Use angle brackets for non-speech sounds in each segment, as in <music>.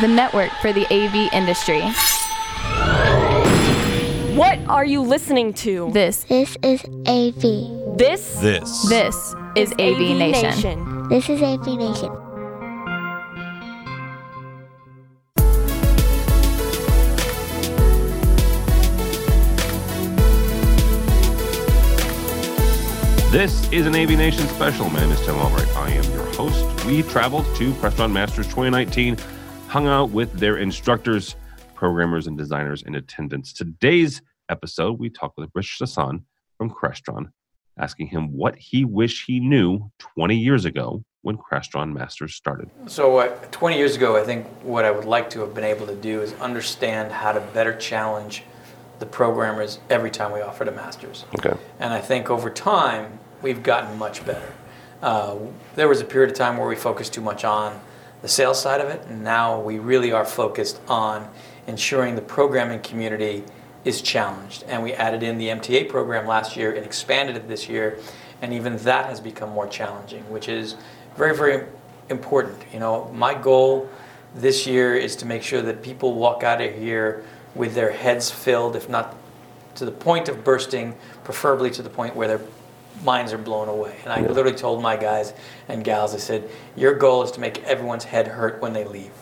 the network for the AV industry. What are you listening to? This, This is AV. This This. this is AV, Nation. This is AV Nation. This is an AV Nation special. My name is Tim Albright. I am your host. We traveled to Crestron Masters 2019, hung out with their instructors, programmers, and designers in attendance. Today's episode, we talked with Rich Sasson from Crestron, asking him what he wished he knew 20 years ago when Crestron Masters started. So, uh, 20 years ago, I think what I would like to have been able to do is understand how to better challenge the programmers every time we offered a Masters. Okay. And I think over time, we've gotten much better. Uh, there was a period of time where we focused too much on the sales side of it, and now we really are focused on ensuring the programming community is challenged. And we added in the MTA program last year and expanded it this year, and even that has become more challenging, which is very, very important. You know, my goal this year is to make sure that people walk out of here with their heads filled, if not to the point of bursting, preferably to the point where their minds are blown away. And I literally told my guys and gals, I said, your goal is to make everyone's head hurt when they leave,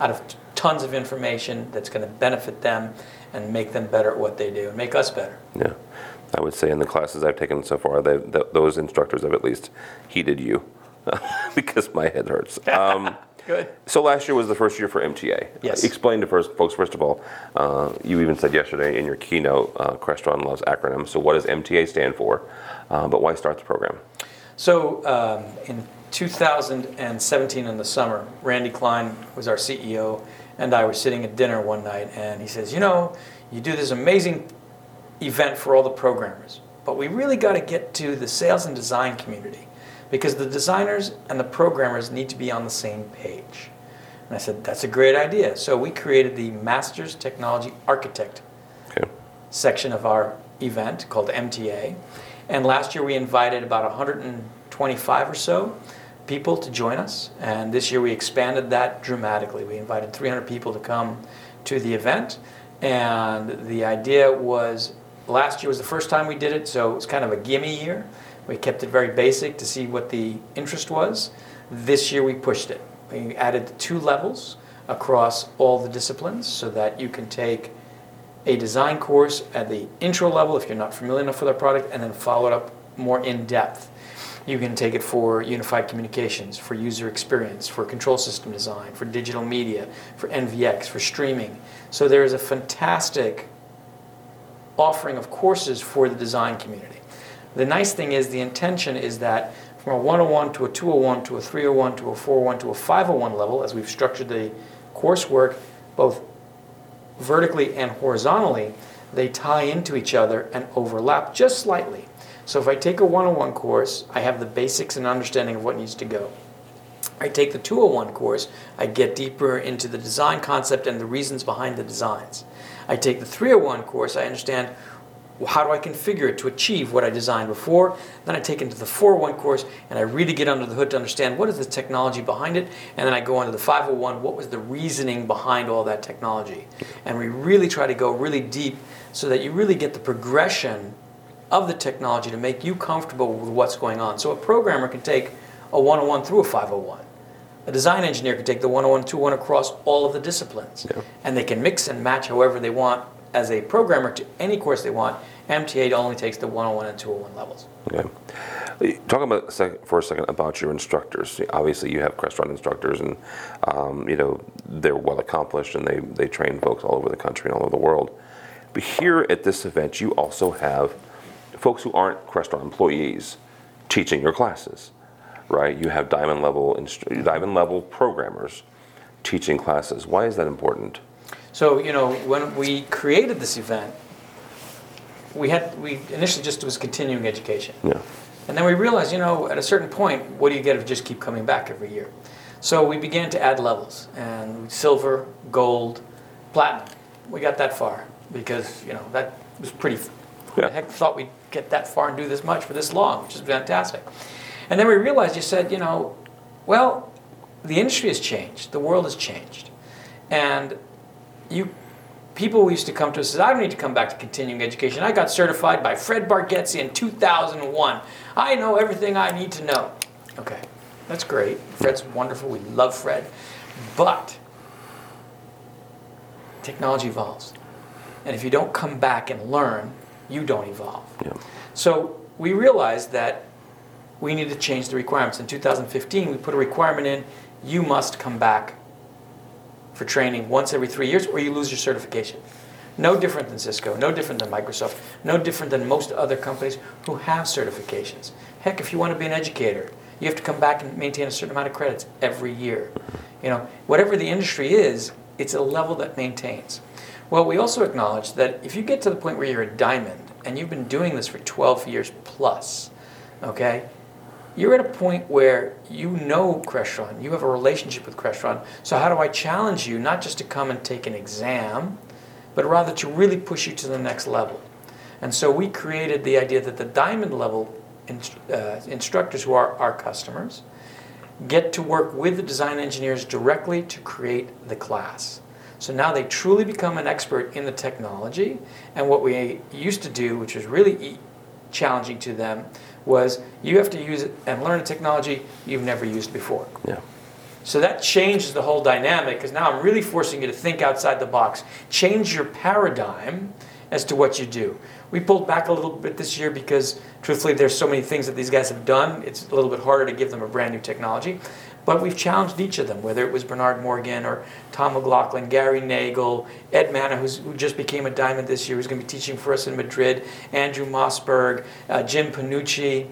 out of t- tons of information that's going to benefit them and make them better at what they do and make us better. Yeah, I would say in the classes I've taken so far, they, th- those instructors have at least heeded you <laughs> because my head hurts. Um, Good. so last year was the first year for MTA. Yes. Explain to first, folks, first of all, uh, you even said yesterday in your keynote, uh, Crestron loves acronyms. So what does MTA stand for? Uh, but why start the program? So um, in 2017 in the summer, Randy Klein was our CEO, and I were sitting at dinner one night, and he says, "You know, you do this amazing event for all the programmers, but we really got to get to the sales and design community because the designers and the programmers need to be on the same page." And I said, "That's a great idea." So we created the Masters Technology Architect Okay. section of our event called MTA. And last year we invited about 125 or so people to join us. And this year we expanded that dramatically. We invited 300 people to come to the event. And the idea was last year was the first time we did it, so it was kind of a gimme year. We kept it very basic to see what the interest was. This year we pushed it. We added two levels across all the disciplines so that you can take a design course at the intro level if you're not familiar enough with our product, and then follow it up more in depth. You can take it for unified communications, for user experience, for control system design, for digital media, for NVX, for streaming. So there is a fantastic offering of courses for the design community. The nice thing is the intention is that from a 101 to a 201 to a 301 to a 401 to a 501 level, as we've structured the coursework, both vertically and horizontally, they tie into each other and overlap just slightly. So if I take a 101 course, I have the basics and understanding of what needs to go. I take the 201 course, I get deeper into the design concept and the reasons behind the designs. I take the 301 course, I understand well, how do I configure it to achieve what I designed before. Then I take into the 401 course and I really get under the hood to understand what is the technology behind it. And then I go into the 501, what was the reasoning behind all that technology. And we really try to go really deep so that you really get the progression of the technology to make you comfortable with what's going on. So a programmer can take a 101 through a 501. A design engineer can take the 101, 201 across all of the disciplines. Yeah. And they can mix and match however they want as a programmer to any course they want. MTA only takes the 101 and 201 levels. Okay. Talk about for a second about your instructors. Obviously, you have Crestron instructors, and um, you know they're well accomplished, and they they train folks all over the country and all over the world. But here at this event, you also have folks who aren't Crestron employees teaching your classes, right? You have diamond level instru- diamond level programmers teaching classes. Why is that important? So, you know, when we created this event, we had we initially just was continuing education. Yeah. And then we realized, you know, at a certain point, what do you get if you just keep coming back every year? So we began to add levels and silver, gold, platinum. We got that far because, you know, that was pretty, who the Yeah. heck thought we'd get that far and do this much for this long, which is fantastic. And then we realized, you said, you know, well, the industry has changed, the world has changed. And you people used to come to us and say, I don't need to come back to continuing education. I got certified by Fred Bargetzi in 2001. I know everything I need to know. Okay, that's great. Fred's wonderful. We love Fred. But technology evolves. And if you don't come back and learn, you don't evolve. Yeah. So we realized that we needed to change the requirements. In 2015, we put a requirement in you must come back for training once every three years or you lose your certification. No different than Cisco, no different than Microsoft, no different than most other companies who have certifications. Heck, if you want to be an educator, you have to come back and maintain a certain amount of credits every year. You know, whatever the industry is, it's a level that maintains. Well, we also acknowledge that if you get to the point where you're a diamond and you've been doing this for 12 years plus, okay, you're at a point where you know Crestron, you have a relationship with Crestron. So how do I challenge you not just to come and take an exam, but rather to really push you to the next level? And so we created the idea that the diamond level inst- uh, instructors who are our customers get to work with the design engineers directly to create the class. So now they truly become an expert in the technology. And what we used to do, which was really e- challenging to them, was you have to use it and learn a technology you've never used before. Yeah. So that changes the whole dynamic because now I'm really forcing you to think outside the box. Change your paradigm as to what you do. We pulled back a little bit this year because, truthfully, there's so many things that these guys have done. It's a little bit harder to give them a brand new technology. But we've challenged each of them, whether it was Bernard Morgan or Tom McLaughlin, Gary Nagel, Ed Manna, who's, who just became a diamond this year, who's going to be teaching for us in Madrid, Andrew Mossberg, uh, Jim Panucci,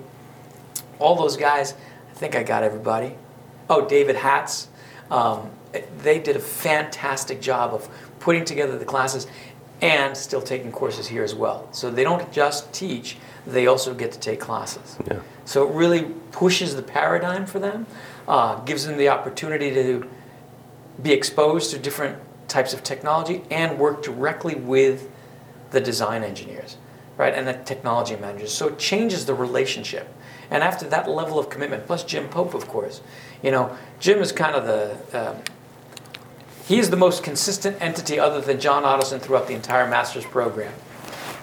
all those guys. I think I got everybody. Oh, David Hatz. Um, they did a fantastic job of putting together the classes and still taking courses here as well. So they don't just teach, they also get to take classes. Yeah. So it really pushes the paradigm for them, uh, gives them the opportunity to be exposed to different types of technology and work directly with the design engineers, right, and the technology managers. So it changes the relationship. And after that level of commitment, plus Jim Pope, of course, you know, Jim is kind of the um, he is the most consistent entity other than John Otteson throughout the entire master's program.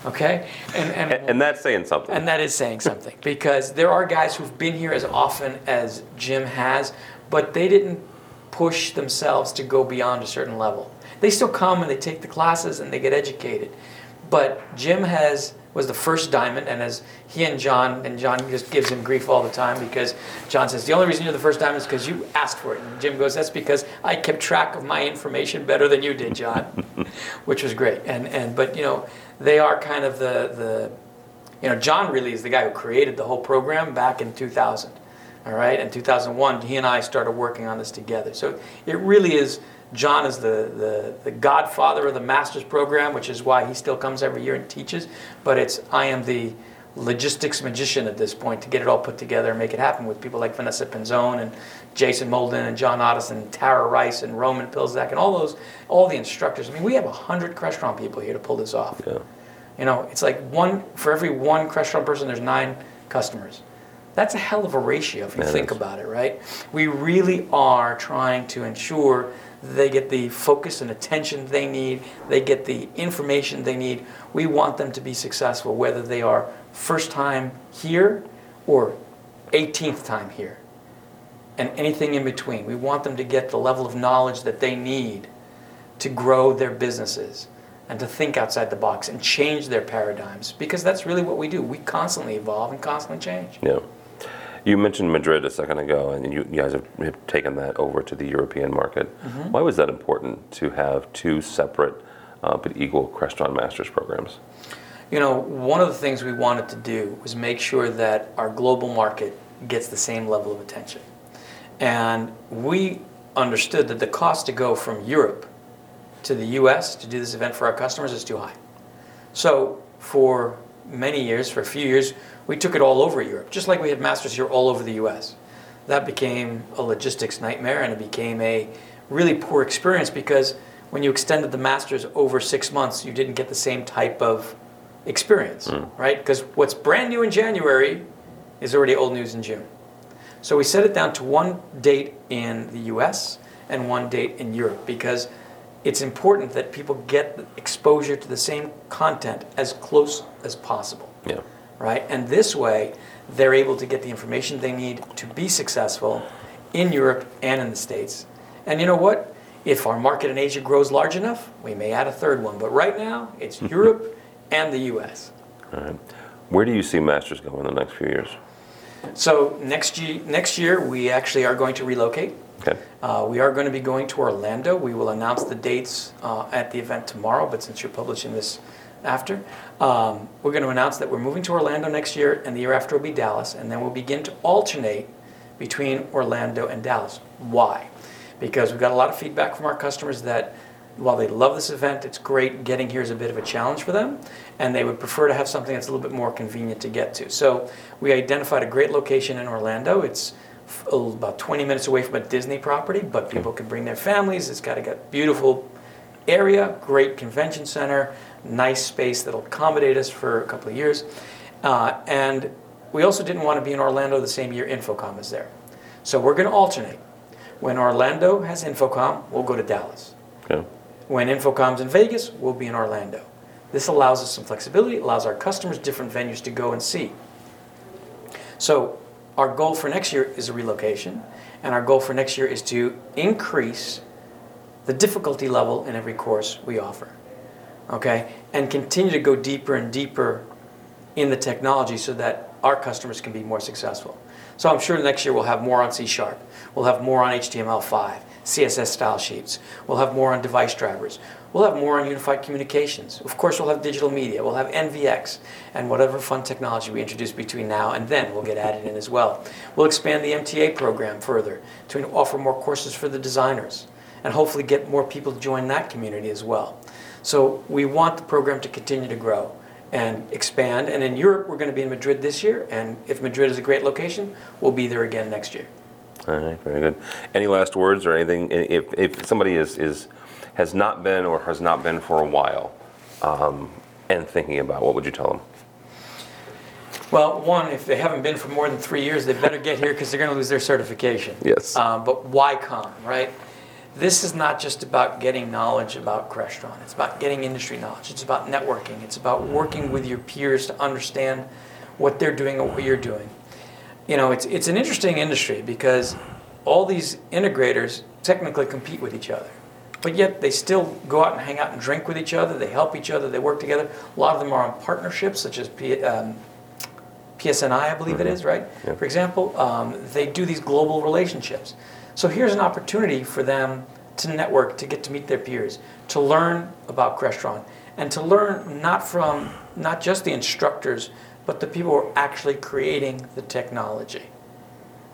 Okay? And, and, And, and that's saying something. and that is saying something because there are guys who've been here as often as Jim has, but they didn't push themselves to go beyond a certain level. They still come and they take the classes and they get educated. But Jim has was the first diamond, and as he and John and John just gives him grief all the time because John says the only reason you're the first diamond is because you asked for it, and Jim goes, "That's because I kept track of my information better than you did, John," <laughs> which was great. And and but you know they are kind of the the you know John really is the guy who created the whole program back in 2000. All right, in 2001, he and I started working on this together. So it really is. John is the, the, the godfather of the master's program, which is why he still comes every year and teaches. But it's I am the logistics magician at this point to get it all put together and make it happen with people like Vanessa Pinzone and Jason Molden and John Otteson and Tara Rice and Roman Pilzak and all those, all the instructors. I mean, we have 100 Crestron people here to pull this off. Yeah. You know, it's like one, for every one Crestron person, there's nine customers. That's a hell of a ratio if you think is. about it, right? We really are trying to ensure they get the focus and attention they need, they get the information they need. We want them to be successful, whether they are first time here or 18th time here, and anything in between. We want them to get the level of knowledge that they need to grow their businesses and to think outside the box and change their paradigms because that's really what we do. We constantly evolve and constantly change. Yeah. You mentioned Madrid a second ago, and you, you guys have, have taken that over to the European market. Mm-hmm. Why was that important to have two separate uh, but equal Crestron Masters programs? You know, one of the things we wanted to do was make sure that our global market gets the same level of attention. And we understood that the cost to go from Europe to the US to do this event for our customers is too high. So, for many years, for a few years, we took it all over Europe, just like we had masters here all over the US. That became a logistics nightmare and it became a really poor experience because when you extended the masters over six months, you didn't get the same type of experience, hmm. right? Because what's brand new in January is already old news in June. So we set it down to one date in the US and one date in Europe because it's important that people get exposure to the same content as close as possible. Yeah. Right? And this way, they're able to get the information they need to be successful in Europe and in the States. And you know what? If our market in Asia grows large enough, we may add a third one. But right now, it's <laughs> Europe and the US. All right. Where do you see Masters go in the next few years? So next year, next year we actually are going to relocate. Okay. Uh, we are going to be going to Orlando. We will announce the dates uh, at the event tomorrow, but since you're publishing this after, um, we're going to announce that we're moving to Orlando next year, and the year after will be Dallas, and then we'll begin to alternate between Orlando and Dallas. Why? Because we've got a lot of feedback from our customers that while they love this event, it's great. Getting here is a bit of a challenge for them, and they would prefer to have something that's a little bit more convenient to get to. So we identified a great location in Orlando. It's about 20 minutes away from a Disney property, but people can bring their families. It's got a beautiful area, great convention center, nice space that'll accommodate us for a couple of years. Uh, and we also didn't want to be in Orlando the same year InfoComm is there. So we're going to alternate. When Orlando has InfoComm, we'll go to Dallas. Okay. When InfoComm's in Vegas, we'll be in Orlando. This allows us some flexibility, allows our customers different venues to go and see. So our goal for next year is a relocation, and our goal for next year is to increase the difficulty level in every course we offer. Okay? And continue to go deeper and deeper in the technology so that our customers can be more successful. So I'm sure next year we'll have more on C Sharp, we'll have more on HTML5, CSS style sheets, we'll have more on device drivers, We'll have more on unified communications. Of course, we'll have digital media. We'll have NVX and whatever fun technology we introduce between now and then will get added in as well. We'll expand the MTA program further to offer more courses for the designers and hopefully get more people to join that community as well. So we want the program to continue to grow and expand. And in Europe, we're going to be in Madrid this year. And if Madrid is a great location, we'll be there again next year. All right, very good. Any last words or anything? If, if somebody is, is has not been or has not been for a while um, and thinking about, what would you tell them? Well, one, if they haven't been for more than three years, they better get here because they're going to lose their certification. Yes. Um, but why come, right? This is not just about getting knowledge about Crestron. It's about getting industry knowledge. It's about networking. It's about working with your peers to understand what they're doing and what you're doing. You know, it's, it's an interesting industry because all these integrators technically compete with each other but yet they still go out and hang out and drink with each other. They help each other. They work together. A lot of them are on partnerships, such as P, um, PSNI, I believe mm-hmm. it is, right? Yeah. For example, um, they do these global relationships. So here's an opportunity for them to network, to get to meet their peers, to learn about Crestron, and to learn not from not just the instructors, but the people who are actually creating the technology.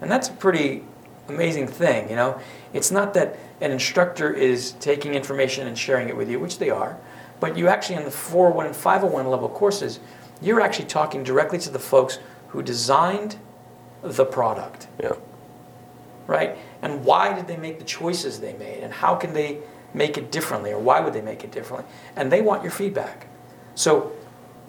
And that's a pretty amazing thing, you know. It's not that an instructor is taking information and sharing it with you, which they are, but you actually in the 401 and 501 level courses, you're actually talking directly to the folks who designed the product. Yeah. Right? And why did they make the choices they made? And how can they make it differently? Or why would they make it differently? And they want your feedback. So,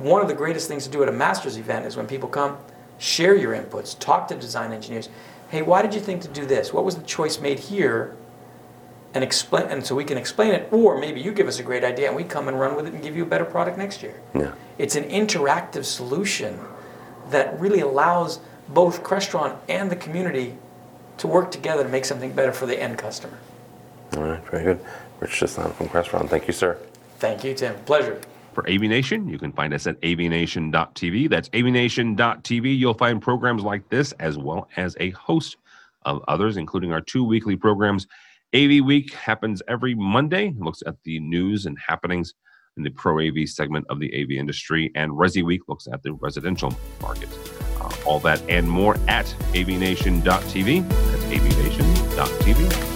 one of the greatest things to do at a master's event is when people come, share your inputs, talk to design engineers. Hey, why did you think to do this? What was the choice made here? and explain and so we can explain it or maybe you give us a great idea and we come and run with it and give you a better product next year yeah. it's an interactive solution that really allows both crestron and the community to work together to make something better for the end customer all right very good rich Chislan from crestron thank you sir thank you tim pleasure for AV You can find us at avnation.tv. That's avnation.tv. You'll find programs like this as well as a host of others, including our two weekly programs AV Week happens every Monday. It looks at the news and happenings in the pro AV segment of the AV industry. And Resi Week looks at the residential market. Uh, all that and more at avnation.tv. That's avnation.tv.